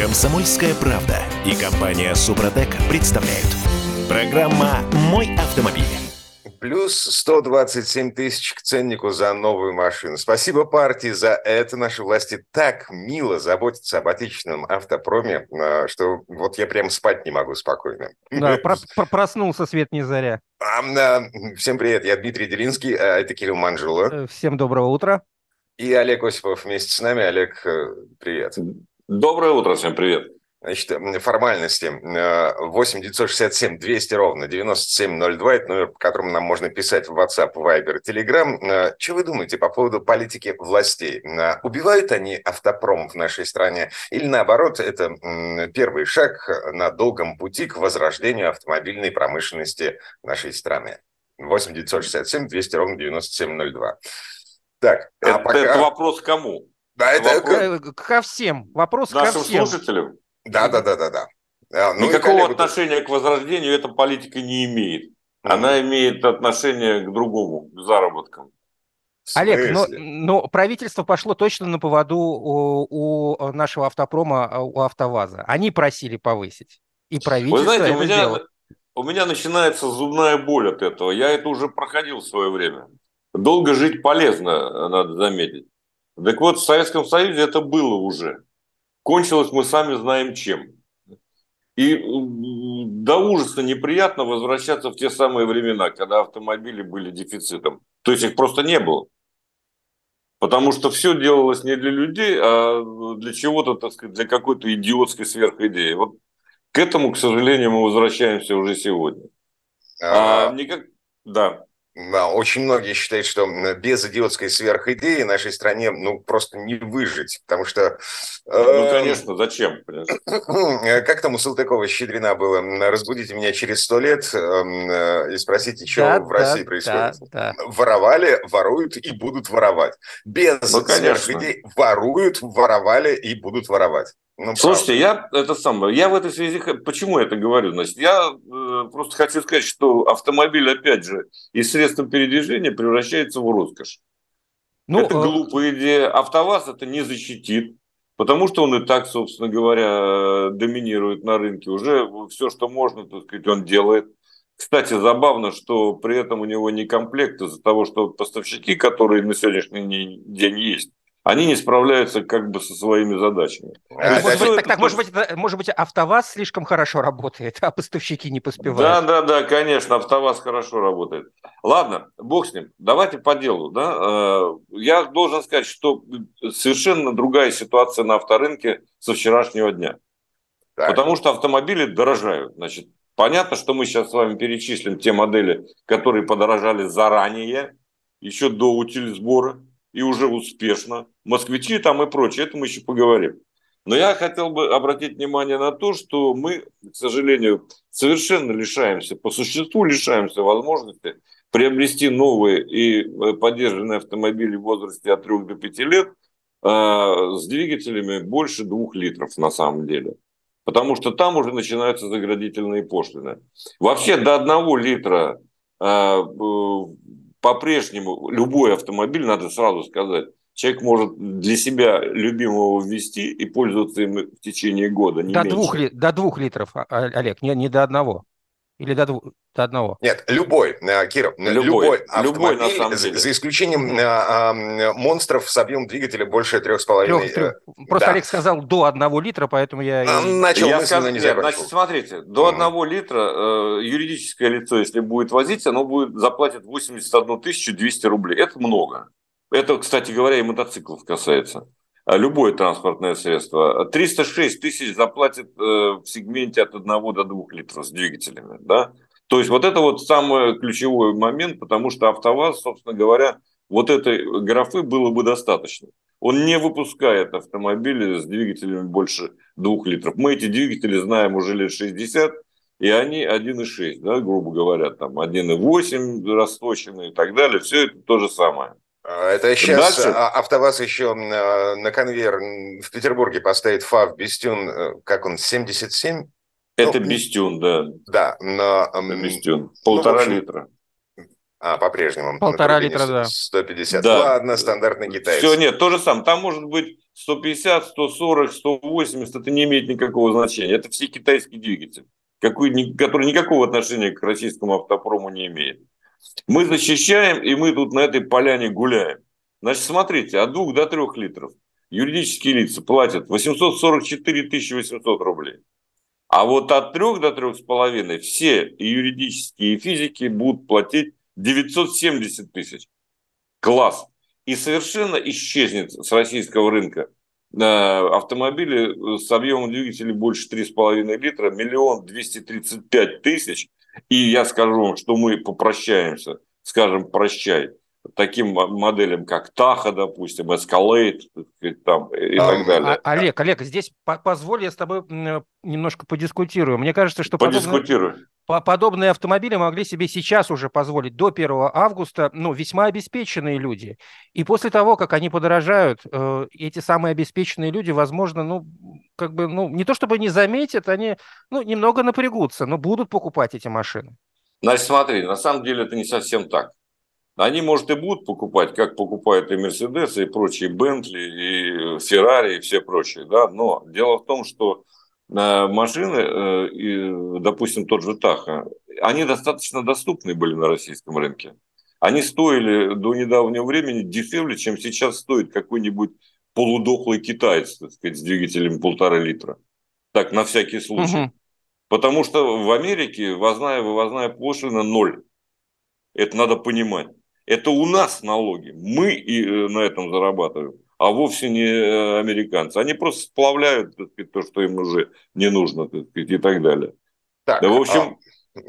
Комсомольская правда и компания Супротек представляют. Программа «Мой автомобиль». Плюс 127 тысяч к ценнику за новую машину. Спасибо партии за это. Наши власти так мило заботятся об отечественном автопроме, а, что вот я прям спать не могу спокойно. Да, про про проснулся свет не заря. Всем привет, я Дмитрий Делинский, а это Кирилл Манжула. Э, всем доброго утра. И Олег Осипов вместе с нами. Олег, э, привет. Доброе утро, всем привет. Значит, формальности. 8 967 200 ровно 9702. Это номер, по которому нам можно писать в WhatsApp, Viber, Telegram. Что вы думаете по поводу политики властей? Убивают они автопром в нашей стране? Или наоборот, это первый шаг на долгом пути к возрождению автомобильной промышленности нашей страны? 8 967 200 ровно 9702. Так, а это, а пока... это вопрос кому? Да, это вопрос... ко всем. Вопрос Нашим ко всем. слушателям. Да, да, да, да, да. Ну, Никакого отношения к возрождению эта политика не имеет. Она имеет отношение к другому, к заработкам. Олег, но, но правительство пошло точно на поводу у, у нашего автопрома, у АвтоВАЗа. Они просили повысить. И правительство Вы знаете, у меня, у меня начинается зубная боль от этого. Я это уже проходил в свое время. Долго жить полезно, надо заметить. Так вот, в Советском Союзе это было уже. Кончилось мы сами знаем чем. И до ужаса неприятно возвращаться в те самые времена, когда автомобили были дефицитом. То есть их просто не было. Потому что все делалось не для людей, а для чего-то, так сказать, для какой-то идиотской сверхидеи. Вот к этому, к сожалению, мы возвращаемся уже сегодня. А, а никак... Да. Да, очень многие считают, что без идиотской сверхидеи нашей стране ну просто не выжить, потому что... Э, ну, конечно, зачем? Как там у Салтыкова-Щедрина было? Разбудите меня через сто лет эм, э, и спросите, что да, в России да, происходит. Да, да. Воровали, воруют и будут воровать. Без ну, сверхидей воруют, воровали и будут воровать. Ну, Слушайте, я это самое, я в этой связи, почему я это говорю? Значит, я э, просто хочу сказать, что автомобиль, опять же, из средством передвижения превращается в роскошь. Ну, это э... глупая идея. АвтоВАЗ это не защитит, потому что он и так, собственно говоря, доминирует на рынке. Уже все, что можно, так сказать, он делает. Кстати, забавно, что при этом у него не комплект из-за того, что поставщики, которые на сегодняшний день есть, они не справляются как бы со своими задачами. А, может, быть, так, так, может, быть, может быть, АвтоВАЗ слишком хорошо работает, а поставщики не поспевают. Да, да, да, конечно, АвтоВАЗ хорошо работает. Ладно, бог с ним, давайте по делу. Да? Э, я должен сказать, что совершенно другая ситуация на авторынке со вчерашнего дня. Так. Потому что автомобили дорожают. Значит, понятно, что мы сейчас с вами перечислим те модели, которые подорожали заранее, еще до утиль сбора и уже успешно. Москвичи там и прочее, это мы еще поговорим. Но я хотел бы обратить внимание на то, что мы, к сожалению, совершенно лишаемся, по существу лишаемся возможности приобрести новые и э, поддержанные автомобили в возрасте от 3 до 5 лет э, с двигателями больше 2 литров на самом деле. Потому что там уже начинаются заградительные пошлины. Вообще до 1 литра э, по-прежнему любой автомобиль, надо сразу сказать, человек может для себя любимого ввести и пользоваться им в течение года. Не до, двух, ли, до двух литров, а, Олег, не, не до одного. Или до, двух, до одного? Нет, любой, э, Киров, любой, любой автомобиль, любой, на самом деле. За, исключением а, а, монстров с объемом двигателя больше 3,5. Просто да. Олег сказал до одного литра, поэтому я... Начал я мысленно скажу, не нет, Значит, смотрите, до одного литра э, юридическое лицо, если будет возить, оно будет заплатит 81 200 рублей. Это много. Это, кстати говоря, и мотоциклов касается. А любое транспортное средство. 306 тысяч заплатит э, в сегменте от 1 до 2 литров с двигателями. Да? То есть вот это вот самый ключевой момент, потому что АвтоВАЗ, собственно говоря, вот этой графы было бы достаточно. Он не выпускает автомобили с двигателями больше 2 литров. Мы эти двигатели знаем уже лет 60, и они 1,6, да, грубо говоря, там 1,8 расточенные и так далее. Все это то же самое. А, это сейчас Дальше. А, АвтоВАЗ еще а, на конвейер в Петербурге поставит ФАВ Бестюн, э, как он, 77? Это ну, Бестюн, да. Да, но... Бестюн, ну, полтора ну, общем, литра. А, по-прежнему. Полтора литра, да. 150. Да. Ладно, стандартный китайский. Все, нет, то же самое. Там может быть 150, 140, 180, это не имеет никакого значения. Это все китайские двигатели, какой, который никакого отношения к российскому автопрому не имеет. Мы защищаем, и мы тут на этой поляне гуляем. Значит, смотрите, от 2 до 3 литров юридические лица платят 844 800 рублей. А вот от 3 до 3,5 все и юридические, и физики будут платить 970 тысяч. Класс. И совершенно исчезнет с российского рынка э, автомобили с объемом двигателя больше 3,5 литра, миллион двести тридцать пять тысяч. И я скажу вам, что мы попрощаемся, скажем прощай таким моделям, как Таха, допустим, Escalade там, и а, так далее. А, Олег, Олег, здесь позволь я с тобой немножко подискутирую. Мне кажется, что подобные, подобные автомобили могли себе сейчас уже позволить до 1 августа ну, весьма обеспеченные люди. И после того, как они подорожают, э, эти самые обеспеченные люди, возможно, ну, как бы, ну, не то чтобы не заметят, они ну, немного напрягутся, но будут покупать эти машины. Значит, смотри, на самом деле это не совсем так. Они, может, и будут покупать, как покупают и Мерседес, и прочие Бентли, и Феррари, и все прочие. Да? Но дело в том, что э, машины, э, допустим, тот же Таха, они достаточно доступны были на российском рынке. Они стоили до недавнего времени дешевле, чем сейчас стоит какой-нибудь полудохлый китаец, так сказать, с двигателем полтора литра. Так, на всякий случай. Угу. Потому что в Америке ввозная вывозная пошлина ноль. Это надо понимать. Это у нас налоги. Мы и э, на этом зарабатываем, а вовсе не э, американцы. Они просто сплавляют сказать, то, что им уже не нужно, так сказать, и так далее. Так, да, в общем...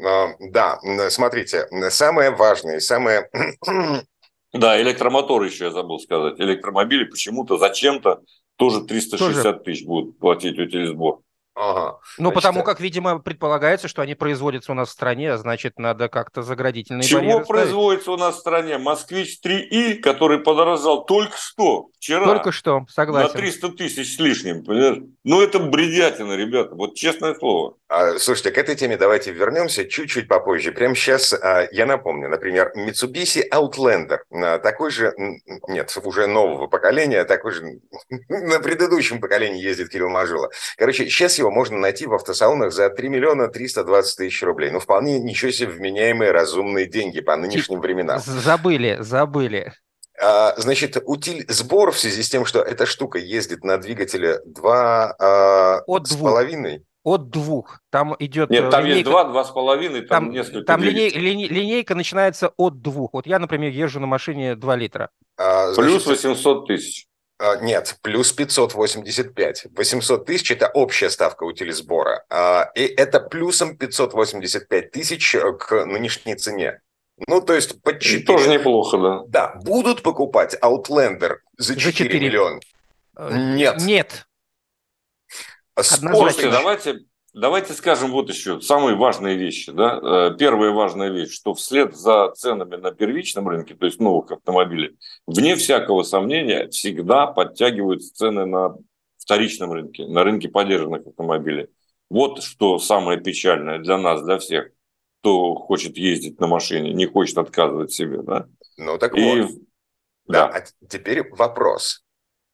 А, а, да, смотрите, самое важное, самое... Да, электромотор еще я забыл сказать. Электромобили почему-то зачем-то тоже 360 тоже. тысяч будут платить утилизбор. Ага. Ну, Значит, потому как, видимо, предполагается, что они производятся у нас в стране, а значит, надо как-то заградительные Чего производится ставить. у нас в стране? Москвич 3И, который подорожал только что, вчера. Только что, согласен. На 300 тысяч с лишним, понимаешь? Ну, это бредятина, ребята, вот честное слово. А, слушайте, к этой теме давайте вернемся чуть-чуть попозже. Прямо сейчас а, я напомню, например, Mitsubishi Outlander, а, такой же, нет, уже нового поколения, такой же, на предыдущем поколении ездит Кирилл Мажила. Короче, сейчас его можно найти в автосалонах за 3 миллиона 320 тысяч рублей. Ну, вполне ничего себе вменяемые разумные деньги по нынешним временам. Забыли, забыли. Значит, утиль сбор в связи с тем, что эта штука ездит на двигателе 2 а, От с половиной. От двух. Там идет Нет, там линейка... есть два, два с половиной, там, там несколько. Там линей, линей, линейка начинается от двух. Вот я, например, езжу на машине 2 литра. А, значит, Плюс 800 тысяч. А, нет, плюс 585. 800 тысяч – это общая ставка утилизбора. А, и это плюсом 585 тысяч э, к нынешней цене. Ну, то есть по 4. Тоже неплохо, да. Да, будут покупать Outlander за 4, за 4. миллиона? Э, нет. Нет. Слушайте, давайте, Давайте скажем вот еще самые важные вещи. Да? Э, первая важная вещь, что вслед за ценами на первичном рынке, то есть новых автомобилей, вне всякого сомнения всегда подтягиваются цены на вторичном рынке, на рынке поддержанных автомобилей. Вот что самое печальное для нас, для всех, кто хочет ездить на машине, не хочет отказывать себе. Да? Ну так И... вот. Да. да. А теперь вопрос.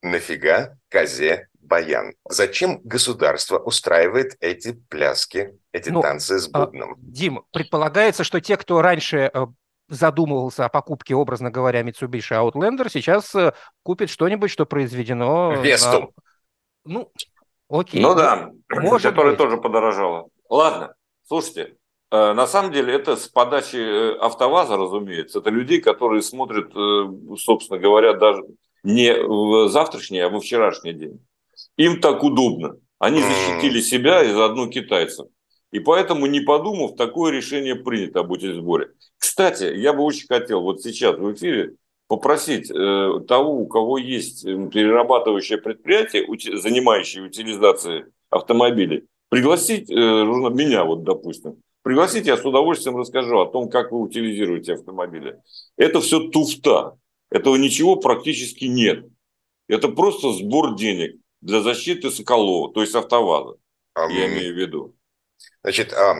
Нафига козе баян. Зачем государство устраивает эти пляски, эти ну, танцы с а, бубном? Дим, предполагается, что те, кто раньше э, задумывался о покупке, образно говоря, Mitsubishi Outlander, сейчас э, купит что-нибудь, что произведено... Весту. На... Ну, окей. Ну да, может которая быть. тоже подорожала. Ладно, слушайте, э, на самом деле это с подачи АвтоВАЗа, разумеется, это людей, которые смотрят, собственно говоря, даже не в завтрашний, а во вчерашний день. Им так удобно. Они защитили себя и заодно китайцев. И поэтому, не подумав, такое решение принято об сборе. Кстати, я бы очень хотел вот сейчас в эфире попросить э, того, у кого есть перерабатывающее предприятие, занимающее утилизацией автомобилей, пригласить э, меня, вот, допустим, пригласить, я с удовольствием расскажу о том, как вы утилизируете автомобили. Это все туфта. Этого ничего практически нет. Это просто сбор денег для защиты Соколова, то есть автоваза, а, я имею в виду. Значит, а,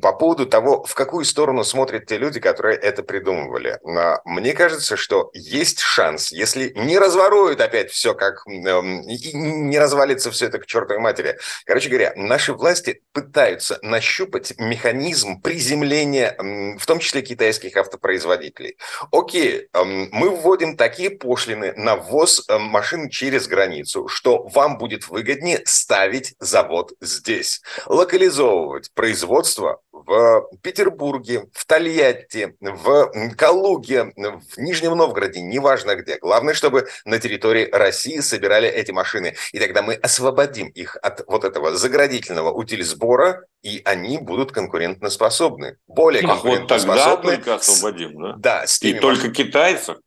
по поводу того, в какую сторону смотрят те люди, которые это придумывали. А, мне кажется, что есть шанс, если не разворуют опять все, как не развалится все это к чертовой матери. Короче говоря, наши власти пытаются нащупать механизм приземления, в том числе китайских автопроизводителей. Окей, мы вводим такие пошлины на ввоз машин через границу, что вам будет выгоднее ставить завод здесь, локализовывать организовывать производство в Петербурге, в Тольятти, в Калуге, в Нижнем Новгороде, неважно где. Главное, чтобы на территории России собирали эти машины. И тогда мы освободим их от вот этого заградительного утильсбора, и они будут конкурентоспособны. Более Ах, конкурентоспособны. Вот тогда только освободим, да? Да. С и только китайцев?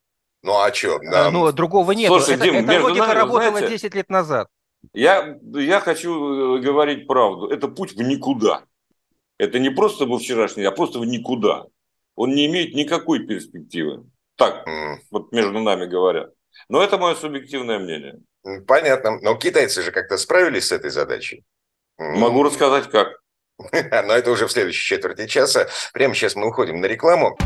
Ну а что? Да. Ну, другого нет. Слушай, это, Дим, эта логика нами, работала знаете, 10 лет назад. Я, я хочу э, говорить правду. Это путь в никуда. Это не просто во вчерашний, а просто в никуда. Он не имеет никакой перспективы. Так, mm. вот между нами говоря. Но это мое субъективное мнение. Понятно. Но китайцы же как-то справились с этой задачей. Могу рассказать как. Но это уже в следующей четверти часа. Прямо сейчас мы уходим на рекламу.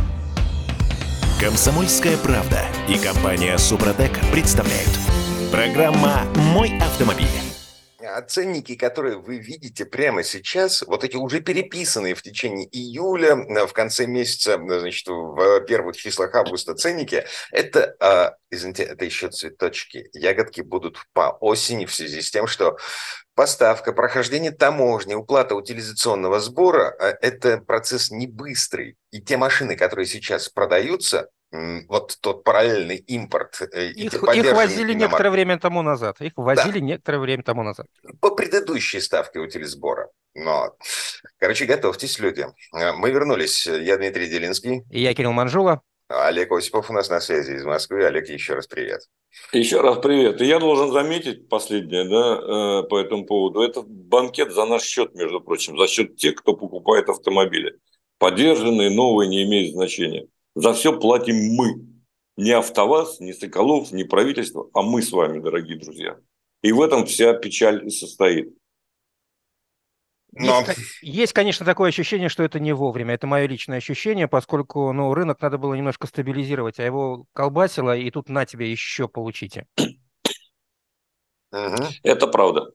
Комсомольская правда и компания Супротек представляют. Программа «Мой автомобиль». А ценники, которые вы видите прямо сейчас, вот эти уже переписанные в течение июля, э, в конце месяца, э, значит, в первых числах августа ценники, это, а, извините, это еще цветочки. Ягодки будут по осени в связи с тем, что поставка, прохождение таможни, уплата утилизационного сбора э, – это процесс не быстрый. И те машины, которые сейчас продаются, вот тот параллельный импорт. Э, их, их возили иномар... некоторое время тому назад. Их возили да. некоторое время тому назад. По предыдущей ставке утилизбора. Но, короче, готовьтесь, люди. Э, мы вернулись. Я Дмитрий Делинский. И я Кирилл Манжула. Олег Осипов у нас на связи из Москвы. Олег, еще раз привет. Еще раз привет. И я должен заметить последнее да, э, по этому поводу. Это банкет за наш счет, между прочим, за счет тех, кто покупает автомобили. Подержанные, новые не имеют значения. За все платим мы. Не АвтоВАЗ, не Соколов, не правительство, а мы с вами, дорогие друзья. И в этом вся печаль и состоит. Но... Есть, есть, конечно, такое ощущение, что это не вовремя. Это мое личное ощущение, поскольку ну, рынок надо было немножко стабилизировать, а его колбасило, и тут на тебе еще получите. Это правда.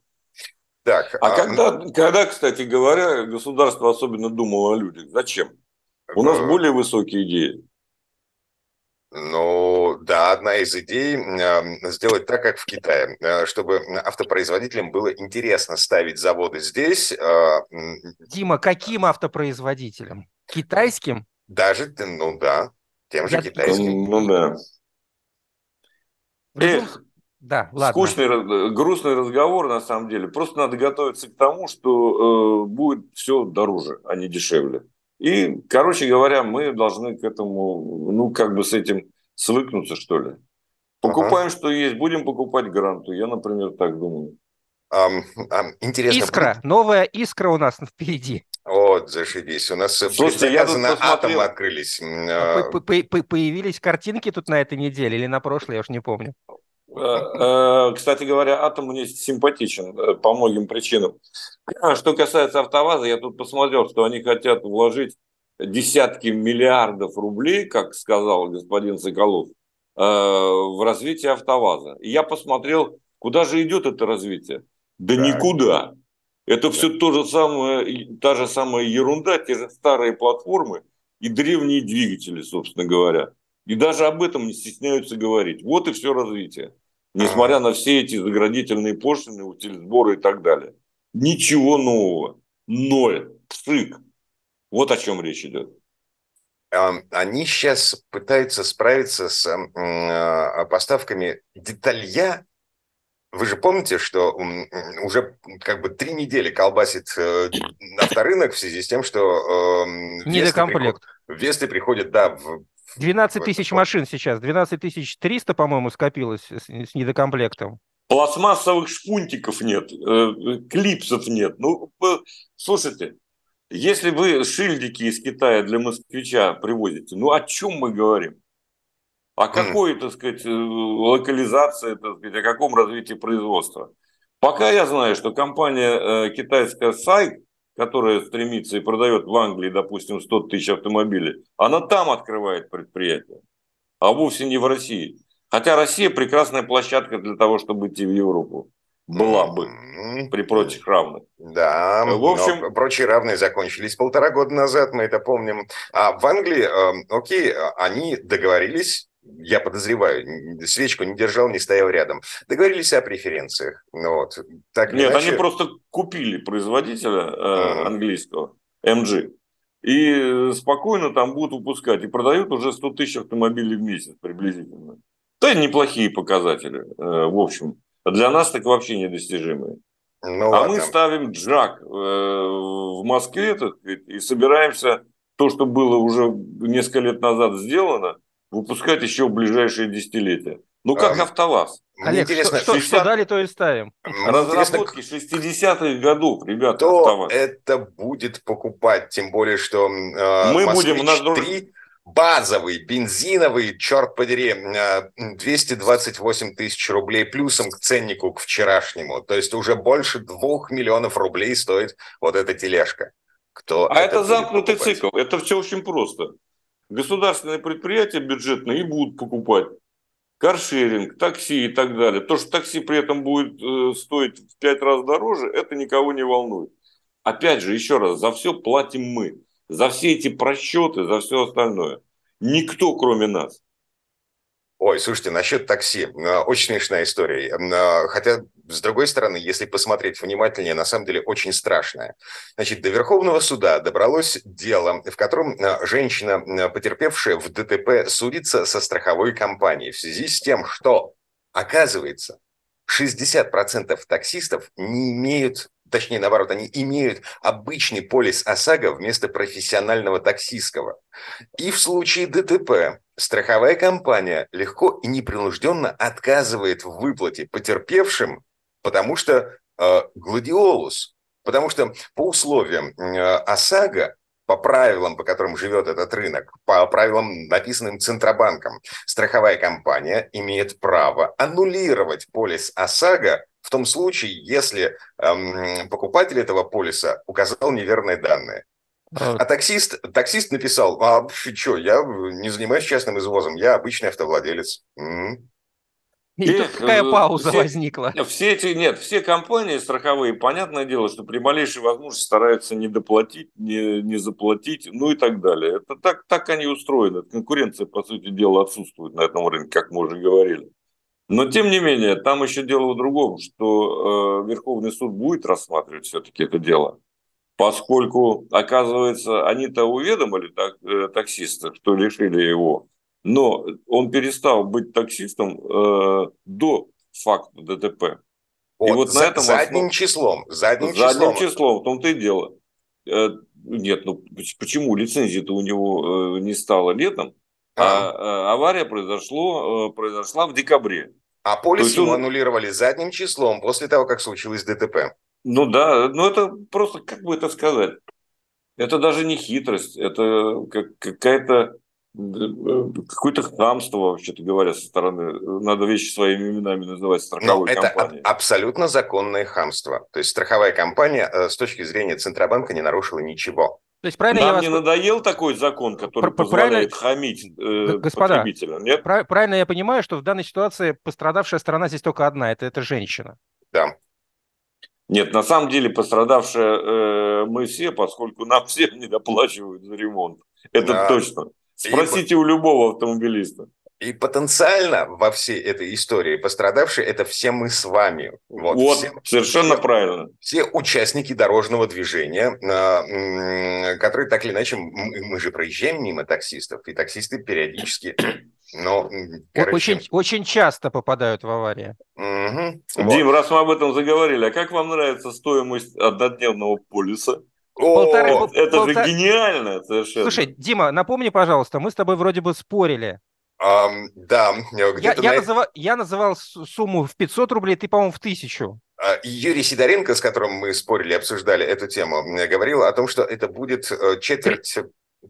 Так, а, а когда, когда, кстати говоря, государство особенно думало о людях? Зачем? У нас более высокие идеи. Ну, да, одна из идей сделать так, как в Китае, э, чтобы автопроизводителям было интересно ставить заводы здесь. Э, Дима, каким автопроизводителям? Китайским? Даже, ну да, тем же Я... китайским. Ну да. Эх, да, ладно. Скучный, грустный разговор, на самом деле. Просто надо готовиться к тому, что э, будет все дороже, а не дешевле. И, короче говоря, мы должны к этому, ну, как бы с этим свыкнуться, что ли. Покупаем, ага. что есть, будем покупать гранту. Я, например, так думаю. Um, um, интересно. Искра. Новая искра у нас впереди. Вот, зашибись. У нас Слушайте, я тут атом открылись. А, по -по -по Появились картинки тут на этой неделе или на прошлой, я уж не помню. Э, э, кстати говоря, атом мне симпатичен э, по многим причинам. Что касается АвтоВАЗа, я тут посмотрел, что они хотят вложить десятки миллиардов рублей, как сказал господин Соколов, в развитие АвтоВАЗа. И я посмотрел, куда же идет это развитие? Да, да. никуда. Это да. все то же самое, та же самая ерунда, те же старые платформы и древние двигатели, собственно говоря. И даже об этом не стесняются говорить. Вот и все развитие несмотря на все эти заградительные пошлины, утилизборы и так далее. Ничего нового. Ноль. Пшик. Вот о чем речь идет. Они сейчас пытаются справиться с а, поставками деталья. Вы же помните, что уже как бы три недели колбасит э, авторынок в связи с тем, что недокомплект. Весты приходят, да, в 12 тысяч машин сейчас, 12 тысяч 300, по-моему, скопилось с, с недокомплектом. Пластмассовых шпунтиков нет, э, клипсов нет. Ну, слушайте, если вы шильдики из Китая для москвича привозите, ну о чем мы говорим? О какой, так сказать, э, локализации, так сказать, о каком развитии производства? Пока я знаю, что компания э, китайская Сайк которая стремится и продает в Англии, допустим, 100 тысяч автомобилей, она там открывает предприятие, а вовсе не в России. Хотя Россия прекрасная площадка для того, чтобы идти в Европу. Была бы при прочих равных. Да, в общем, но прочие равные закончились полтора года назад, мы это помним. А в Англии, э, окей, они договорились я подозреваю, свечку не держал, не стоял рядом. Договорились о преференциях. Ну вот. Так Нет, иначе... они просто купили производителя э, английского, MG, и спокойно там будут выпускать. И продают уже 100 тысяч автомобилей в месяц приблизительно. Да, неплохие показатели, э, в общем. Для нас так вообще недостижимые. Ну, а ладно. мы ставим джак э, в Москве так, и собираемся то, что было уже несколько лет назад сделано, выпускать еще в ближайшие десятилетия. Ну, как а, АвтоВАЗ. Олег, интересно, что, 60... что дали, то и ставим. Разработки 60-х годов, ребята, Кто АвтоВАЗ. это будет покупать? Тем более, что э, Мы будем, у нас 3 базовый, бензиновый, черт подери, 228 э, тысяч рублей плюсом к ценнику, к вчерашнему. То есть уже больше двух миллионов рублей стоит вот эта тележка. Кто а это, это замкнутый покупать? цикл. Это все очень просто государственные предприятия бюджетные и будут покупать каршеринг, такси и так далее. То, что такси при этом будет э, стоить в пять раз дороже, это никого не волнует. Опять же, еще раз, за все платим мы. За все эти просчеты, за все остальное. Никто, кроме нас. Ой, слушайте, насчет такси. Э, очень смешная история. Э, хотя, с другой стороны, если посмотреть внимательнее, на самом деле очень страшная. Значит, до Верховного суда добралось дело, в котором э, женщина, потерпевшая в ДТП, судится со страховой компанией в связи с тем, что, оказывается, 60% таксистов не имеют точнее, наоборот, они имеют обычный полис ОСАГО вместо профессионального таксистского. И в случае ДТП страховая компания легко и непринужденно отказывает в выплате потерпевшим, потому что э, гладиолус, потому что по условиям э, ОСАГО по правилам, по которым живет этот рынок, по правилам, написанным Центробанком, страховая компания имеет право аннулировать полис ОСАГО в том случае, если эм, покупатель этого полиса указал неверные данные. А, а таксист, таксист написал, а что, я не занимаюсь частным извозом, я обычный автовладелец. М-м. И, и тут какая пауза все, возникла? Все эти, нет, все компании страховые, понятное дело, что при малейшей возможности стараются не доплатить, не, не заплатить, ну и так далее. Это так, так они устроены. Конкуренция, по сути дела, отсутствует на этом рынке, как мы уже говорили. Но, тем не менее, там еще дело в другом, что э, Верховный суд будет рассматривать все-таки это дело, поскольку, оказывается, они-то уведомили так, э, таксиста, что лишили его, но он перестал быть таксистом э, до факта ДТП. Вот, и вот за, на этом задним основ... числом. Задним, задним числом. числом, в том-то и дело. Э, нет, ну почему лицензии-то у него э, не стало летом, а, а, а авария произошло, э, произошла в декабре. А полис ему он... аннулировали задним числом после того, как случилось ДТП. Ну да, ну это просто, как бы это сказать, это даже не хитрость, это как, какая-то какое-то хамство, вообще-то говоря, со стороны. Надо вещи своими именами называть страховой Но компанией. это абсолютно законное хамство. То есть страховая компания э, с точки зрения Центробанка не нарушила ничего. То есть правильно Нам я вас... не надоел такой закон, который позволяет правильно... хамить э, Господа, потребителям, нет? Правильно я понимаю, что в данной ситуации пострадавшая сторона здесь только одна, это, это женщина. Да. Нет, на самом деле пострадавшая э, мы все, поскольку нам всем не доплачивают за ремонт. Это да. точно. Спросите И... у любого автомобилиста. И потенциально во всей этой истории пострадавшие это все мы с вами. Вот, вот все, совершенно все, правильно. Все участники дорожного движения, а, которые так или иначе, мы же проезжаем мимо таксистов, и таксисты периодически но, короче... очень, очень часто попадают в аварии. Угу. Дим, вот. раз мы об этом заговорили, а как вам нравится стоимость однодневного полиса? Полторы, О, это полтора... же гениально совершенно. Слушай, Дима, напомни, пожалуйста, мы с тобой вроде бы спорили. Um, да, я, я, на... называл, я называл сумму в 500 рублей, ты, по-моему, в тысячу. А, Юрий Сидоренко, с которым мы спорили, обсуждали эту тему, говорил о том, что это будет э, четверть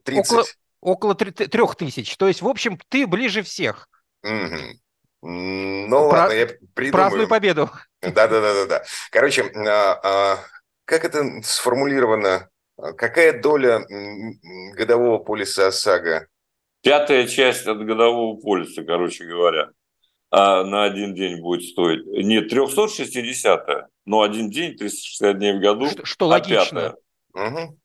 30. Около, около трех тысяч. То есть, в общем, ты ближе всех. Угу. Ну Про... ладно, я придумаю. Праздную победу. Да-да-да-да. Короче, а, а, как это сформулировано? Какая доля годового полиса ОСАГО? Пятая часть от годового полиса, короче говоря, а на один день будет стоить. Не 360 но один день, 360 дней в году. Что, что а логично. Угу.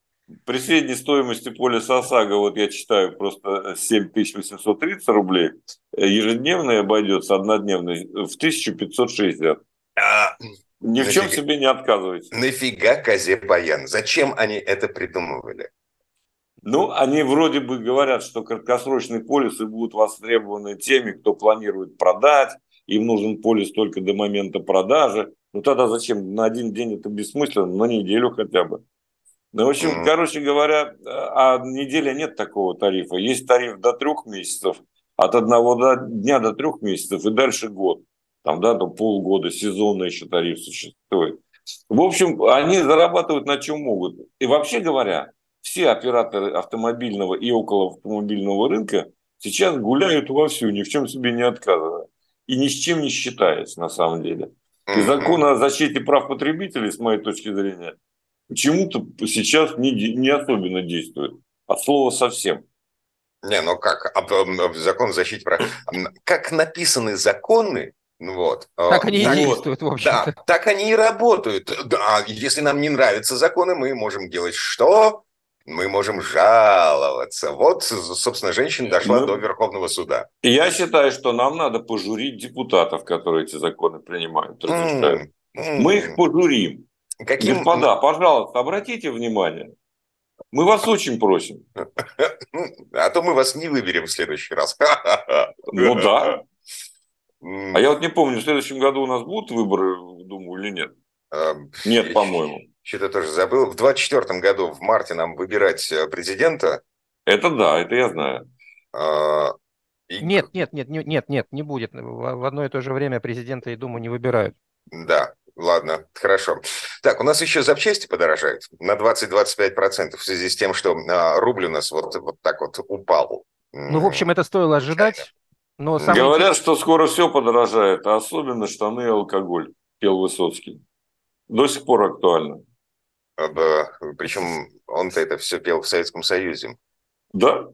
При средней стоимости полиса ОСАГО, вот я читаю, просто 7830 рублей, ежедневный обойдется, однодневный, в 1560. А, Ни в чем себе не отказывайте. Нафига козе баян? Зачем они это придумывали? Ну, они вроде бы говорят, что краткосрочные полисы будут востребованы теми, кто планирует продать, им нужен полис только до момента продажи. Ну тогда зачем? На один день это бессмысленно, на неделю хотя бы. Ну, в общем, mm-hmm. короче говоря, а неделя нет такого тарифа. Есть тариф до трех месяцев, от одного до, дня до трех месяцев и дальше год. Там, да, до полгода, сезонный еще тариф существует. В общем, они зарабатывают на чем могут. И вообще говоря, все операторы автомобильного и около автомобильного рынка сейчас гуляют вовсю, ни в чем себе не отказывая. И ни с чем не считаясь, на самом деле. И закон о защите прав потребителей, с моей точки зрения, почему-то сейчас не, не особенно действует. От слова совсем. Не, ну как, закон о защите прав. Как написаны законы, ну вот. Так они и действуют, в общем-то. Да, так они и работают. Да, если нам не нравятся законы, мы можем делать что? мы можем жаловаться. Вот, собственно, женщина дошла ну, до Верховного суда. Я считаю, что нам надо пожурить депутатов, которые эти законы принимают. Mm, mm. Мы их пожурим. Каким... Господа, пожалуйста, обратите внимание. Мы вас очень просим. А то мы вас не выберем в следующий раз. Ну да. А я вот не помню, в следующем году у нас будут выборы в Думу или нет? Нет, по-моему. Что-то тоже забыл. В 24 году, в марте, нам выбирать э, президента. Это да, это я знаю. А, и... Нет, нет, нет, нет, нет, не будет. В одно и то же время президента и Думу не выбирают. Да, ладно, хорошо. Так, у нас еще запчасти подорожают на 20-25% в связи с тем, что а, рубль у нас вот, вот так вот упал. Ну, в общем, это стоило ожидать. Но самое... Говорят, что скоро все подорожает, а особенно штаны и алкоголь, пел Высоцкий. До сих пор актуально. Причем он-то это все пел в Советском Союзе. Да.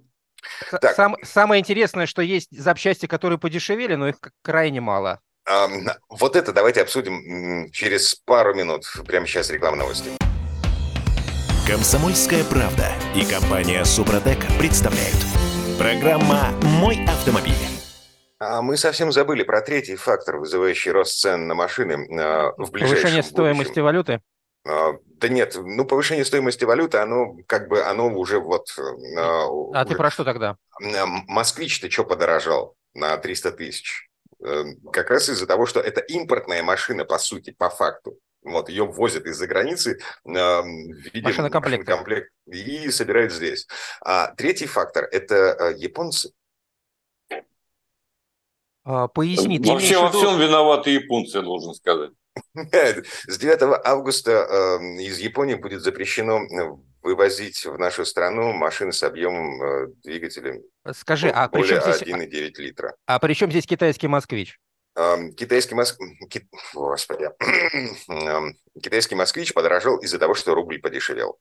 Так. Сам, самое интересное, что есть запчасти, которые подешевели, но их крайне мало. А, вот это давайте обсудим через пару минут. Прямо сейчас реклама новости. Комсомольская правда и компания Супротек представляют. Программа «Мой автомобиль». А мы совсем забыли про третий фактор, вызывающий рост цен на машины э, в ближайшем Повышение будущем. стоимости валюты? А, да нет, ну повышение стоимости валюты, оно как бы, оно уже вот... А уже... ты про что тогда? Москвич-то что подорожал на 300 тысяч? Э, как раз из-за того, что это импортная машина, по сути, по факту. Вот, ее возят из-за границы э, в виде машинокомплект. комплект и собирают здесь. А третий фактор – это э, японцы. А, поясни. Вообще во всем виноваты японцы, я должен сказать. С 9 августа эм, из Японии будет запрещено э, вывозить в нашу страну машины с объемом э, двигателя Скажи, а при чем здесь... 1,9 литра. А при чем здесь китайский «Москвич»? Китайский моск... Господи. Эм, китайский «Москвич» подорожал из-за того, что рубль подешевел.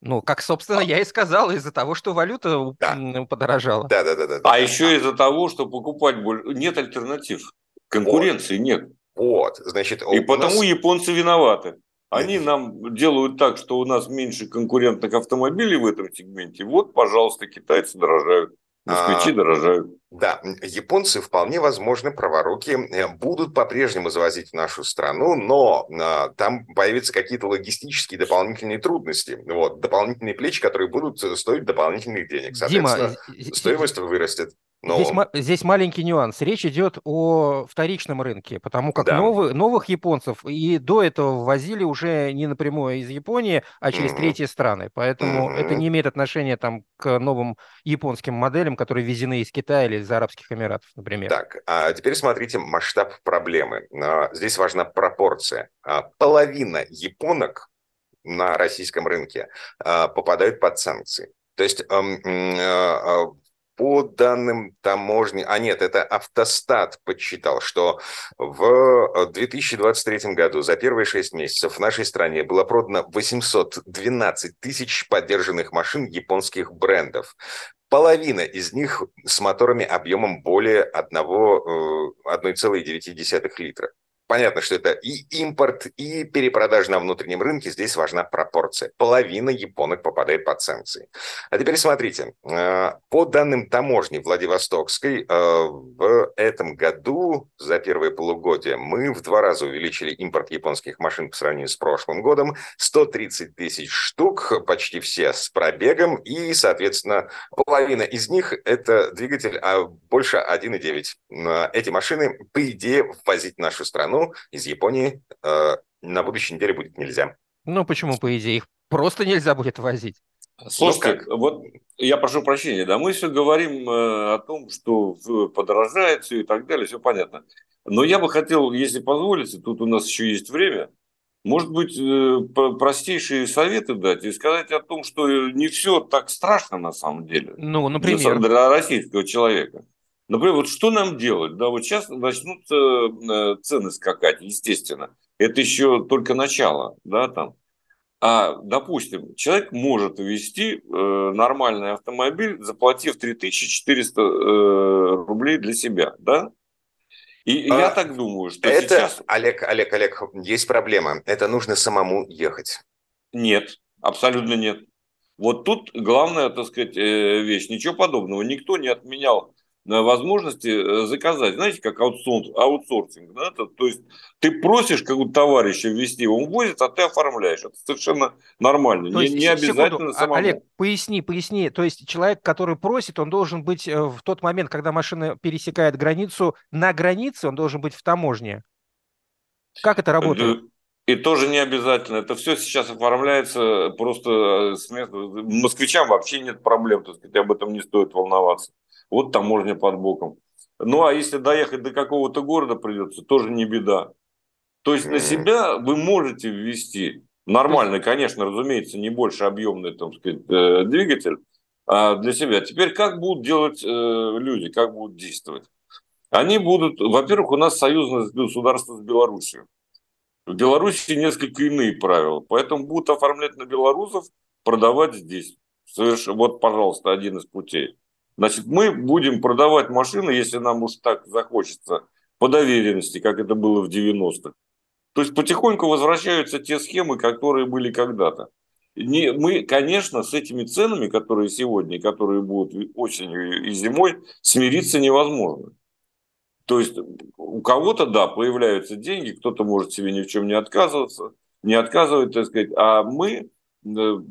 Ну, как, собственно, я и сказал, из-за того, что валюта да. подорожала. Да, да, да, да. А да. еще из-за того, что покупать больше... нет альтернатив. Конкуренции вот. нет. Вот, значит... И потому нас... японцы виноваты. Они нам делают так, что у нас меньше конкурентных автомобилей в этом сегменте. Вот, пожалуйста, китайцы дорожают. Москвичи а, дорожают. Да, японцы вполне возможно праворуки э, будут по-прежнему завозить в нашу страну, но а, там появятся какие-то логистические дополнительные трудности, вот, дополнительные плечи, которые будут стоить дополнительных денег. Соответственно, Дима, стоимость вырастет. Но... Здесь, здесь маленький нюанс. Речь идет о вторичном рынке, потому как да. новый, новых японцев и до этого ввозили уже не напрямую из Японии, а через mm-hmm. третьи страны. Поэтому mm-hmm. это не имеет отношения там, к новым японским моделям, которые везены из Китая или из Арабских Эмиратов, например. Так, а теперь смотрите масштаб проблемы. А, здесь важна пропорция. А, половина японок на российском рынке а, попадают под санкции. То есть по данным таможни, а нет, это Автостат подсчитал, что в 2023 году за первые 6 месяцев в нашей стране было продано 812 тысяч поддержанных машин японских брендов. Половина из них с моторами объемом более 1,9 литра понятно, что это и импорт, и перепродажа на внутреннем рынке. Здесь важна пропорция. Половина японок попадает под санкции. А теперь смотрите. Э, по данным таможни Владивостокской, э, в этом году за первое полугодие мы в два раза увеличили импорт японских машин по сравнению с прошлым годом. 130 тысяч штук, почти все с пробегом. И, соответственно, половина из них – это двигатель, а больше 1,9. Э, эти машины, по идее, ввозить в нашу страну из Японии э, на будущей неделе будет нельзя. Ну, почему, по идее, их просто нельзя будет возить? Слушайте, ну, вот я прошу прощения, да, мы все говорим э, о том, что подорожает все и так далее, все понятно. Но я бы хотел, если позволите, тут у нас еще есть время, может быть, э, простейшие советы дать и сказать о том, что не все так страшно на самом деле. Ну, например. Для, для российского человека. Например, вот что нам делать? Да, вот сейчас начнут э, цены скакать, естественно. Это еще только начало, да, там. А, допустим, человек может ввести э, нормальный автомобиль, заплатив 3400 э, рублей для себя, да? И а, я так думаю, что это, сейчас... Олег, Олег, Олег, есть проблема. Это нужно самому ехать. Нет, абсолютно нет. Вот тут главная, так сказать, э, вещь. Ничего подобного. Никто не отменял возможности э, заказать. Знаете, как аутсорсинг, аутсорсинг да? то, то есть ты просишь какого-то товарища ввести, он возит, а ты оформляешь. Это совершенно нормально. То не, есть, не обязательно секунду. А, самому. Олег, поясни, поясни. То есть человек, который просит, он должен быть э, в тот момент, когда машина пересекает границу, на границе он должен быть в таможне. Как это работает? Э, и тоже не обязательно. Это все сейчас оформляется просто с места. Москвичам вообще нет проблем, так сказать, об этом не стоит волноваться вот таможня под боком. Ну, а если доехать до какого-то города придется, тоже не беда. То есть на себя вы можете ввести нормальный, конечно, разумеется, не больше объемный, там сказать, э, двигатель а для себя. Теперь как будут делать э, люди, как будут действовать? Они будут, во-первых, у нас союзное государство с Белоруссией. В Беларуси несколько иные правила, поэтому будут оформлять на белорусов, продавать здесь. Совершенно, вот, пожалуйста, один из путей. Значит, мы будем продавать машины, если нам уж так захочется, по доверенности, как это было в 90-х. То есть потихоньку возвращаются те схемы, которые были когда-то. Не, мы, конечно, с этими ценами, которые сегодня, которые будут осенью и зимой, смириться невозможно. То есть у кого-то, да, появляются деньги, кто-то может себе ни в чем не отказываться, не отказывать, так сказать, а мы э, в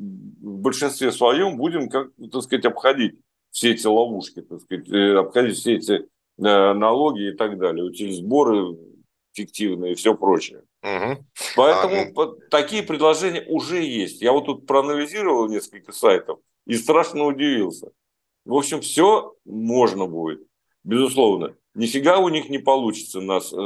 большинстве своем будем, как, так сказать, обходить все эти ловушки, так сказать, э, обходить все эти э, налоги и так далее, сборы фиктивные и все прочее. Угу. Поэтому а... такие предложения уже есть. Я вот тут проанализировал несколько сайтов и страшно удивился. В общем, все можно будет, безусловно. Нифига у них не получится нас э,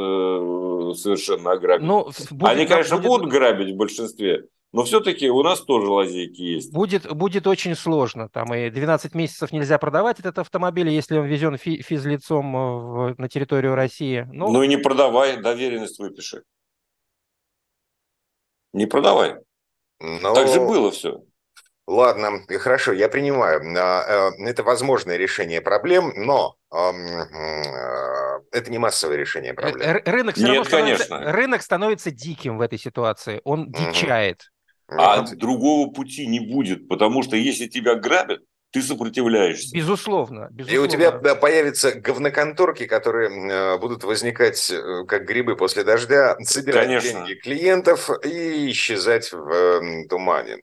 совершенно ограбить. Ну, будет, Они, конечно, будет... будут грабить в большинстве, но все-таки у нас тоже лазейки есть. Будет, будет очень сложно. Там и 12 месяцев нельзя продавать этот автомобиль, если он везен фи- физлицом э, в, на территорию России. Ну, ну и не продавай, доверенность выпиши. Не продавай. Но... Так же было все. Ладно, хорошо, я принимаю. А, э, это возможное решение проблем, но э, это не массовое решение проблем. Рынок, все Нет, конечно. рынок становится диким в этой ситуации. Он дичает. А вот. другого пути не будет, потому что если тебя грабят, ты сопротивляешься. Безусловно, безусловно. И у тебя да, появятся говноконторки, которые э, будут возникать э, как грибы после дождя, собирать Конечно. деньги клиентов и исчезать в э, тумане.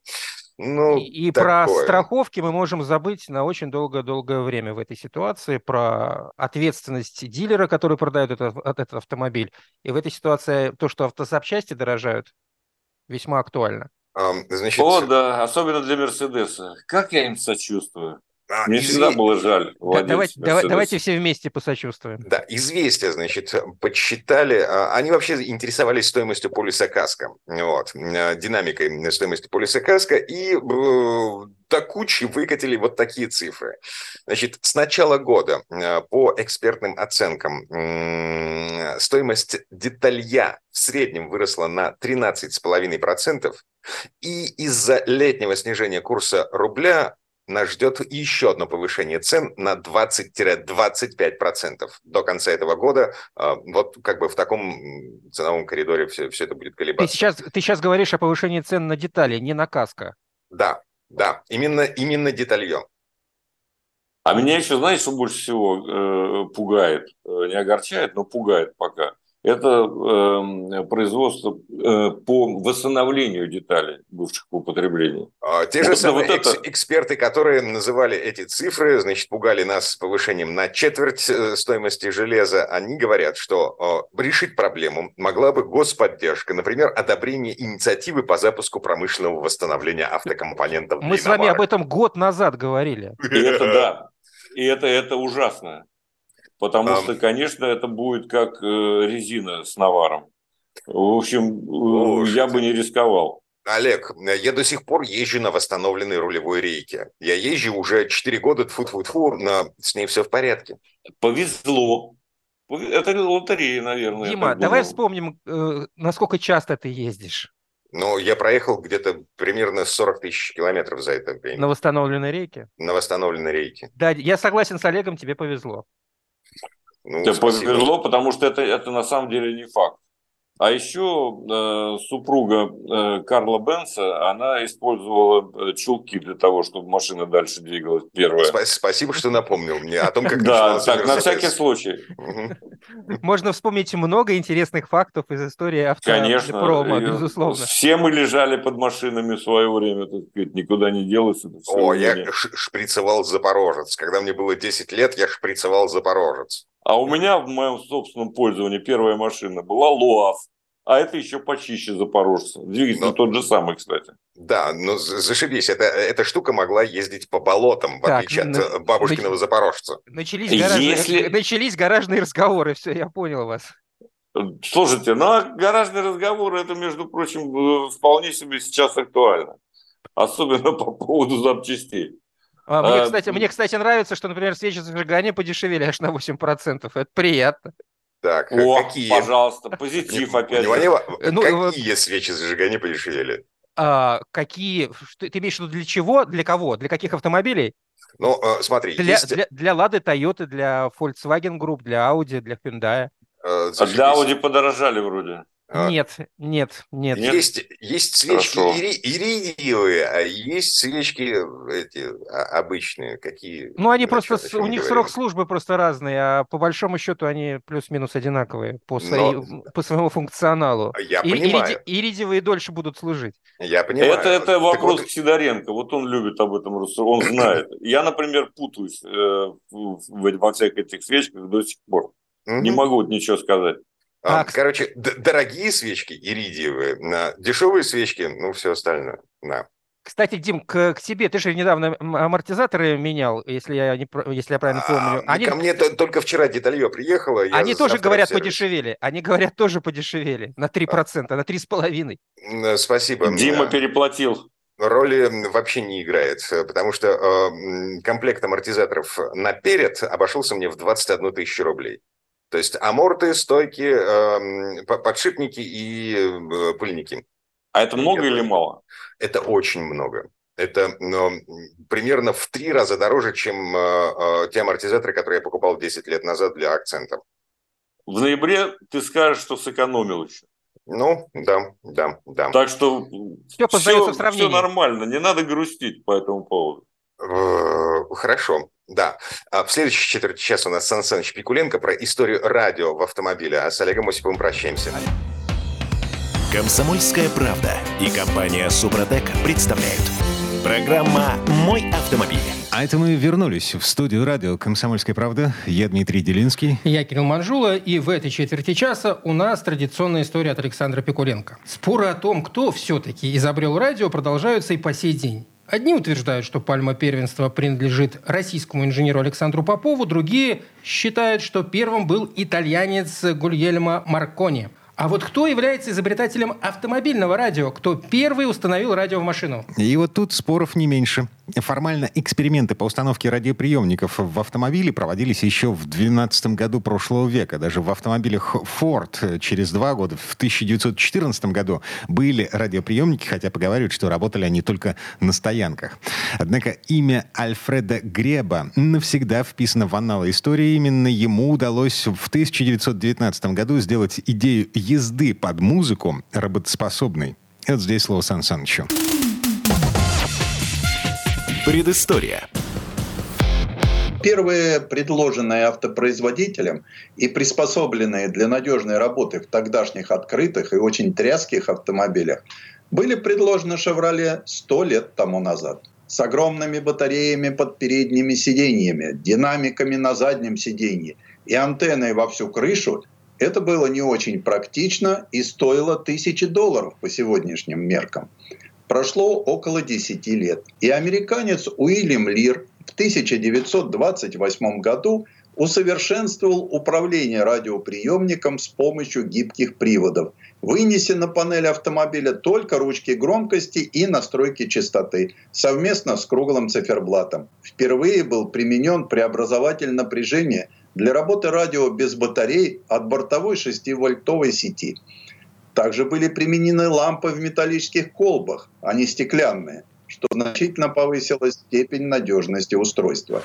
Ну, и, и про страховки мы можем забыть на очень долгое-долгое время в этой ситуации, про ответственность дилера, который продает этот, этот автомобиль. И в этой ситуации то, что автозапчасти дорожают, весьма актуально. Значит... О, да, особенно для Мерседеса. Как я им сочувствую. А, Мне всегда было жаль давайте, давайте все вместе посочувствуем. Да, известия, значит, подсчитали. А, они вообще интересовались стоимостью полиса каска, вот, э, динамикой стоимости полиса каска, и э, до кучи выкатили вот такие цифры. Значит, с начала года э, по экспертным оценкам стоимость деталья в среднем выросла на 13,5%, и из-за летнего снижения курса рубля нас ждет еще одно повышение цен на 20-25%. До конца этого года а, вот как бы в таком ценовом коридоре все, все это будет колебаться. Ты сейчас, ты сейчас говоришь о повышении цен на детали, не на каско. Да, да, именно, именно деталье. А меня еще, знаешь, что больше всего э, пугает? Э, не огорчает, но пугает пока это э, производство э, по восстановлению деталей бывших в употреблении. А, те же вот, самые вот экс- это... эксперты, которые называли эти цифры, значит, пугали нас повышением на четверть э, стоимости железа, они говорят, что э, решить проблему могла бы господдержка, например, одобрение инициативы по запуску промышленного восстановления автокомпонентов. Мы с вами об этом год назад говорили. И это да. И это, это ужасно. Потому а... что, конечно, это будет как э, резина с наваром. В общем, О, я бы не рисковал. Олег, я до сих пор езжу на восстановленной рулевой рейке. Я езжу уже 4 года, тфу тфу тфу но с ней все в порядке. Повезло. Это лотерея, наверное. Дима, давай вспомним, э, насколько часто ты ездишь. Ну, я проехал где-то примерно 40 тысяч километров за это время. На восстановленной рейке? На восстановленной рейке. Да, я согласен с Олегом, тебе повезло. Ну, Тебе повезло, потому что это, это на самом деле не факт. А еще э, супруга э, Карла Бенса, она использовала э, чулки для того, чтобы машина дальше двигалась. Первая. Спасибо, что напомнил мне о том, как Да, так, на всякий случай. Можно вспомнить много интересных фактов из истории автопрома, безусловно. Все мы лежали под машинами в свое время, так сказать, никуда не делось. О, я шприцевал Запорожец. Когда мне было 10 лет, я шприцевал Запорожец. А у меня в моем собственном пользовании первая машина была ЛуАЗ. А это еще почище Запорожца. Двигатель но, тот же самый, кстати. Да, но зашибись, это, эта штука могла ездить по болотам, в так, отличие на, от бабушкиного нач... Запорожца. Начались гаражные, Если... начались гаражные разговоры, все, я понял вас. Слушайте, ну а гаражные разговоры, это, между прочим, вполне себе сейчас актуально. Особенно по поводу запчастей. А, мне, а, кстати, мне, кстати, нравится, что, например, свечи зажигания подешевели аж на 8%. Это приятно. Так, О, какие? пожалуйста, позитив опять. Ну, какие свечи зажигания подешевели? А, какие? Ты имеешь в виду для чего? Для кого? Для каких автомобилей? Ну, э, смотри. Для, есть... для, для Lada, Toyota, для Volkswagen Group, для Audi, для Hyundai. Э, а для Audi подорожали вроде. А, нет, нет, нет. Есть, есть свечки ири, иридиевые, а есть свечки эти а, обычные, какие. Ну, они просто, чем, у них говорим. срок службы просто разный, а по большому счету они плюс-минус одинаковые по, своей, Но... по своему функционалу. Я и, понимаю. Ириди, иридиевые дольше будут служить. Я понимаю. Это, это вопрос вот... к Сидоренко, вот он любит об этом, он знает. Я, например, путаюсь э, во всех этих свечках до сих пор. Не могу ничего сказать. А, Короче, дорогие свечки иридиевые, дешевые свечки, ну, все остальное. Да. Кстати, Дим, к, к тебе, ты же недавно амортизаторы менял, если я, не, если я правильно помню. А, они... Ко мне только вчера деталье приехало. Они тоже говорят подешевели. Они говорят тоже подешевели на 3%, а. на 3,5%. Спасибо. Дима переплатил. Роли вообще не играет, потому что э, комплект амортизаторов наперед обошелся мне в 21 тысячу рублей. То есть аморты, стойки, эм, подшипники и э, пыльники. А это много это, или мало? Это очень много. Это ну, примерно в три раза дороже, чем э, э те амортизаторы, которые я покупал 10 лет назад для акцента. В ноябре ты скажешь, что сэкономил еще. Ну, да, да, да. Так что все, все, все нормально, не надо грустить по этому поводу. Э, хорошо. Да. А в следующей четверти часа у нас Сан Саныч Пикуленко про историю радио в автомобиле. А с Олегом Осиповым прощаемся. Комсомольская правда и компания Супротек представляют. Программа «Мой автомобиль». А это мы вернулись в студию радио «Комсомольская правда». Я Дмитрий Делинский. Я Кирилл Манжула. И в этой четверти часа у нас традиционная история от Александра Пикуленко. Споры о том, кто все-таки изобрел радио, продолжаются и по сей день. Одни утверждают, что пальма первенства принадлежит российскому инженеру Александру Попову, другие считают, что первым был итальянец Гульельмо Маркони – а вот кто является изобретателем автомобильного радио? Кто первый установил радио в машину? И вот тут споров не меньше. Формально эксперименты по установке радиоприемников в автомобиле проводились еще в 12 году прошлого века. Даже в автомобилях Ford через два года, в 1914 году, были радиоприемники, хотя поговаривают, что работали они только на стоянках. Однако имя Альфреда Греба навсегда вписано в анналы истории. Именно ему удалось в 1919 году сделать идею езды под музыку работоспособной. Это здесь слово Сан Санычу. Предыстория. Первые предложенные автопроизводителем и приспособленные для надежной работы в тогдашних открытых и очень тряских автомобилях были предложены «Шевроле» сто лет тому назад с огромными батареями под передними сиденьями, динамиками на заднем сиденье и антенной во всю крышу это было не очень практично и стоило тысячи долларов по сегодняшним меркам. Прошло около 10 лет, и американец Уильям Лир в 1928 году усовершенствовал управление радиоприемником с помощью гибких приводов, вынеся на панель автомобиля только ручки громкости и настройки частоты, совместно с круглым циферблатом. Впервые был применен преобразователь напряжения – для работы радио без батарей от бортовой 6-вольтовой сети. Также были применены лампы в металлических колбах, а не стеклянные, что значительно повысило степень надежности устройства.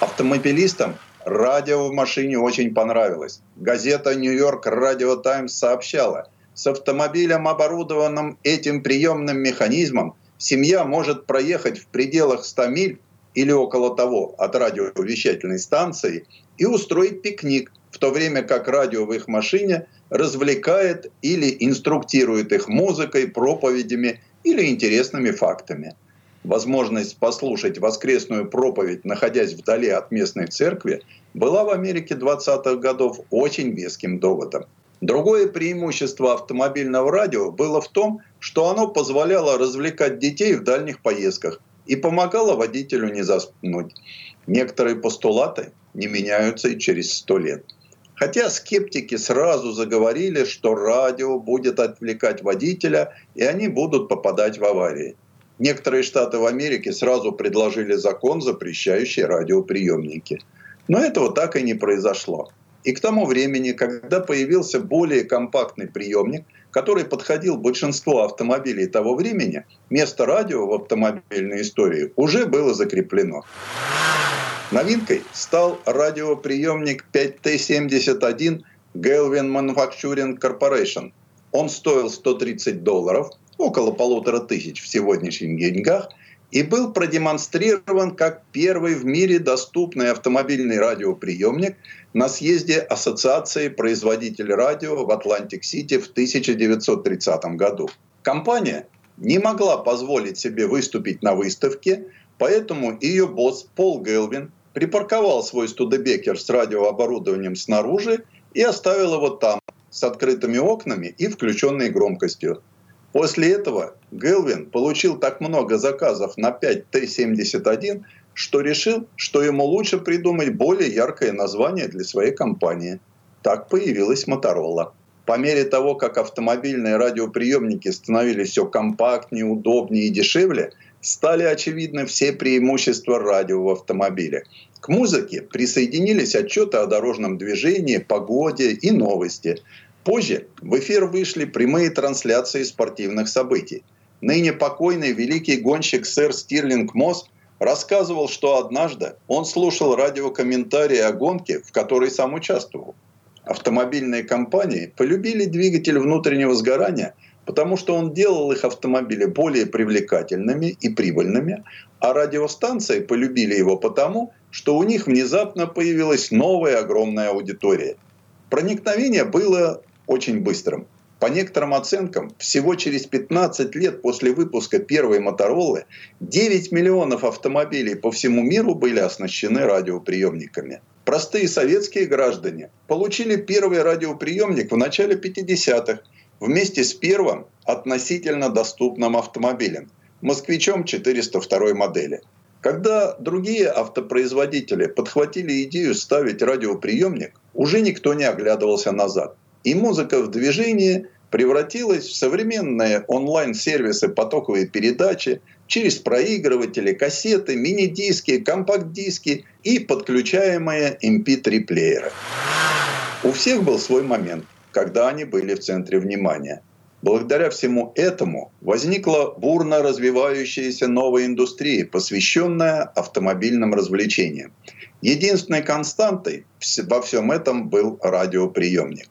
Автомобилистам радио в машине очень понравилось. Газета «Нью-Йорк Радио Таймс» сообщала, с автомобилем, оборудованным этим приемным механизмом, семья может проехать в пределах 100 миль или около того от радиовещательной станции и устроить пикник, в то время как радио в их машине развлекает или инструктирует их музыкой, проповедями или интересными фактами. Возможность послушать воскресную проповедь, находясь вдали от местной церкви, была в Америке 20-х годов очень веским доводом. Другое преимущество автомобильного радио было в том, что оно позволяло развлекать детей в дальних поездках – и помогала водителю не заснуть. Некоторые постулаты не меняются и через сто лет. Хотя скептики сразу заговорили, что радио будет отвлекать водителя, и они будут попадать в аварии. Некоторые штаты в Америке сразу предложили закон, запрещающий радиоприемники. Но этого так и не произошло. И к тому времени, когда появился более компактный приемник, который подходил большинству автомобилей того времени, место радио в автомобильной истории уже было закреплено. Новинкой стал радиоприемник 5T71 Galvin Manufacturing Corporation. Он стоил 130 долларов, около полутора тысяч в сегодняшних деньгах – и был продемонстрирован как первый в мире доступный автомобильный радиоприемник на съезде Ассоциации производителей радио в Атлантик-Сити в 1930 году. Компания не могла позволить себе выступить на выставке, поэтому ее босс Пол Гелвин припарковал свой студебекер с радиооборудованием снаружи и оставил его там с открытыми окнами и включенной громкостью. После этого Гелвин получил так много заказов на 5 Т-71, что решил, что ему лучше придумать более яркое название для своей компании. Так появилась Моторола. По мере того, как автомобильные радиоприемники становились все компактнее, удобнее и дешевле, стали очевидны все преимущества радио в автомобиле. К музыке присоединились отчеты о дорожном движении, погоде и новости. Позже в эфир вышли прямые трансляции спортивных событий. Ныне покойный великий гонщик сэр Стирлинг Мосс рассказывал, что однажды он слушал радиокомментарии о гонке, в которой сам участвовал. Автомобильные компании полюбили двигатель внутреннего сгорания, потому что он делал их автомобили более привлекательными и прибыльными, а радиостанции полюбили его потому, что у них внезапно появилась новая огромная аудитория. Проникновение было очень быстрым. По некоторым оценкам, всего через 15 лет после выпуска первой Моторолы 9 миллионов автомобилей по всему миру были оснащены радиоприемниками. Простые советские граждане получили первый радиоприемник в начале 50-х вместе с первым относительно доступным автомобилем. москвичом 402 модели. Когда другие автопроизводители подхватили идею ставить радиоприемник, уже никто не оглядывался назад. И музыка в движении превратилась в современные онлайн-сервисы потоковой передачи через проигрыватели, кассеты, мини-диски, компакт-диски и подключаемые MP3-плееры. У всех был свой момент, когда они были в центре внимания – Благодаря всему этому возникла бурно развивающаяся новая индустрия, посвященная автомобильным развлечениям. Единственной константой во всем этом был радиоприемник.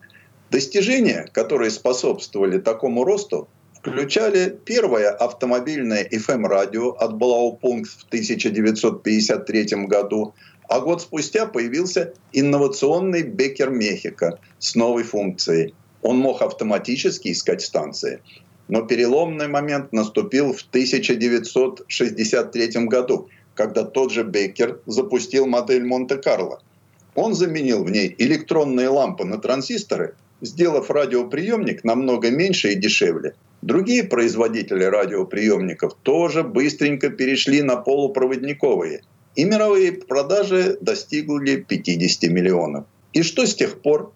Достижения, которые способствовали такому росту, включали первое автомобильное FM-радио от Блаупункт в 1953 году, а год спустя появился инновационный Бекер Мехико с новой функцией он мог автоматически искать станции. Но переломный момент наступил в 1963 году, когда тот же Беккер запустил модель Монте-Карло. Он заменил в ней электронные лампы на транзисторы, сделав радиоприемник намного меньше и дешевле. Другие производители радиоприемников тоже быстренько перешли на полупроводниковые, и мировые продажи достигли 50 миллионов. И что с тех пор?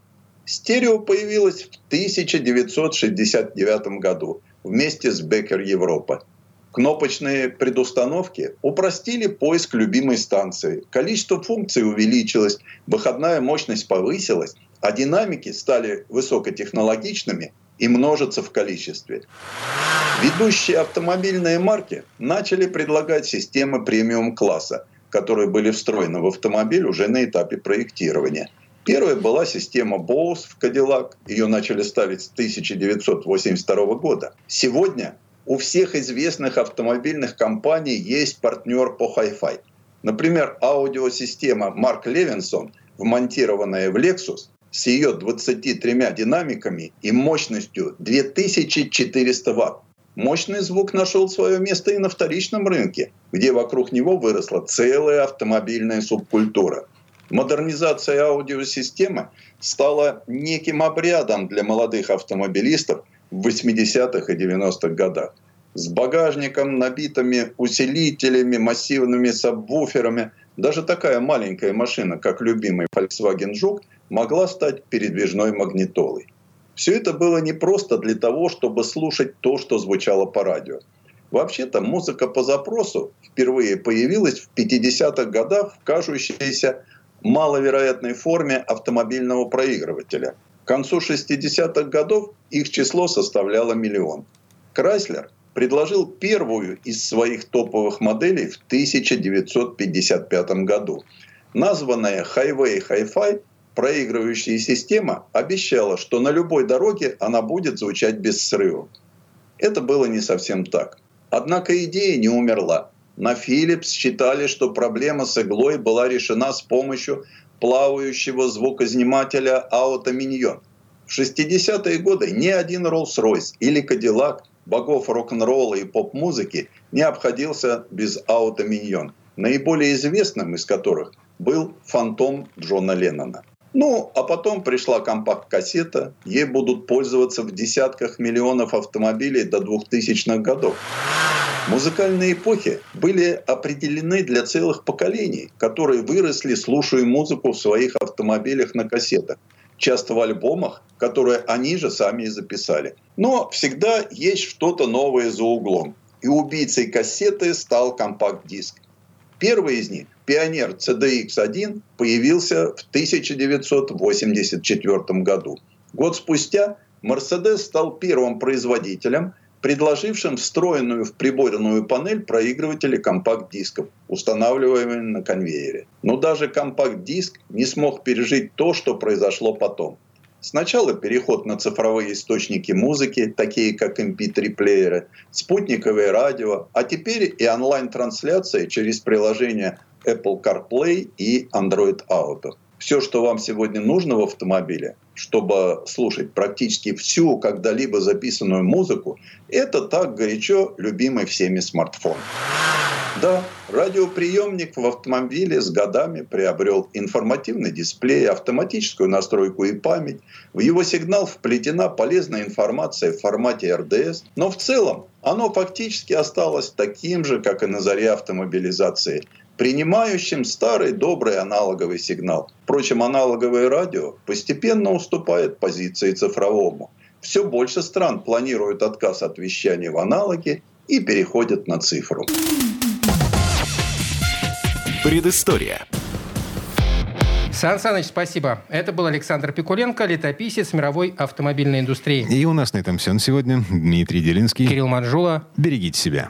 Стерео появилось в 1969 году вместе с Бекер Европа. Кнопочные предустановки упростили поиск любимой станции. Количество функций увеличилось, выходная мощность повысилась, а динамики стали высокотехнологичными и множатся в количестве. Ведущие автомобильные марки начали предлагать системы премиум-класса, которые были встроены в автомобиль уже на этапе проектирования – Первая была система Bose в Cadillac. Ее начали ставить с 1982 года. Сегодня у всех известных автомобильных компаний есть партнер по Hi-Fi. Например, аудиосистема Mark Levinson, вмонтированная в Lexus, с ее 23 динамиками и мощностью 2400 Вт. Мощный звук нашел свое место и на вторичном рынке, где вокруг него выросла целая автомобильная субкультура – Модернизация аудиосистемы стала неким обрядом для молодых автомобилистов в 80-х и 90-х годах. С багажником, набитыми усилителями, массивными сабвуферами, даже такая маленькая машина, как любимый Volkswagen Жук, могла стать передвижной магнитолой. Все это было не просто для того, чтобы слушать то, что звучало по радио. Вообще-то музыка по запросу впервые появилась в 50-х годах в кажущейся маловероятной форме автомобильного проигрывателя. К концу 60-х годов их число составляло миллион. Крайслер предложил первую из своих топовых моделей в 1955 году. Названная Highway Hi-Fi, проигрывающая система обещала, что на любой дороге она будет звучать без срывов. Это было не совсем так. Однако идея не умерла. На Philips считали, что проблема с иглой была решена с помощью плавающего звукознимателя Аутоминьон. В 60-е годы ни один Rolls-Royce или Cadillac, богов рок-н-ролла и поп-музыки, не обходился без Аутоминьон, наиболее известным из которых был «Фантом» Джона Леннона. Ну, а потом пришла компакт-кассета, ей будут пользоваться в десятках миллионов автомобилей до 2000-х годов. Музыкальные эпохи были определены для целых поколений, которые выросли, слушая музыку в своих автомобилях на кассетах. Часто в альбомах, которые они же сами и записали. Но всегда есть что-то новое за углом. И убийцей кассеты стал компакт-диск. Первый из них, Пионер CDX-1, появился в 1984 году. Год спустя Mercedes стал первым производителем – предложившим встроенную в приборную панель проигрыватели компакт-дисков, устанавливаемые на конвейере. Но даже компакт-диск не смог пережить то, что произошло потом. Сначала переход на цифровые источники музыки, такие как MP3-плееры, эм спутниковое радио, а теперь и онлайн-трансляция через приложения Apple CarPlay и Android Auto. Все, что вам сегодня нужно в автомобиле, чтобы слушать практически всю когда-либо записанную музыку, это так горячо любимый всеми смартфон. Да, радиоприемник в автомобиле с годами приобрел информативный дисплей, автоматическую настройку и память. В его сигнал вплетена полезная информация в формате РДС. Но в целом оно фактически осталось таким же, как и на заре автомобилизации принимающим старый добрый аналоговый сигнал. Впрочем, аналоговое радио постепенно уступает позиции цифровому. Все больше стран планируют отказ от вещания в аналоге и переходят на цифру. Предыстория. Сан Саныч, спасибо. Это был Александр Пикуленко, летописец мировой автомобильной индустрии. И у нас на этом все на сегодня. Дмитрий Делинский. Кирилл Манжула. Берегите себя.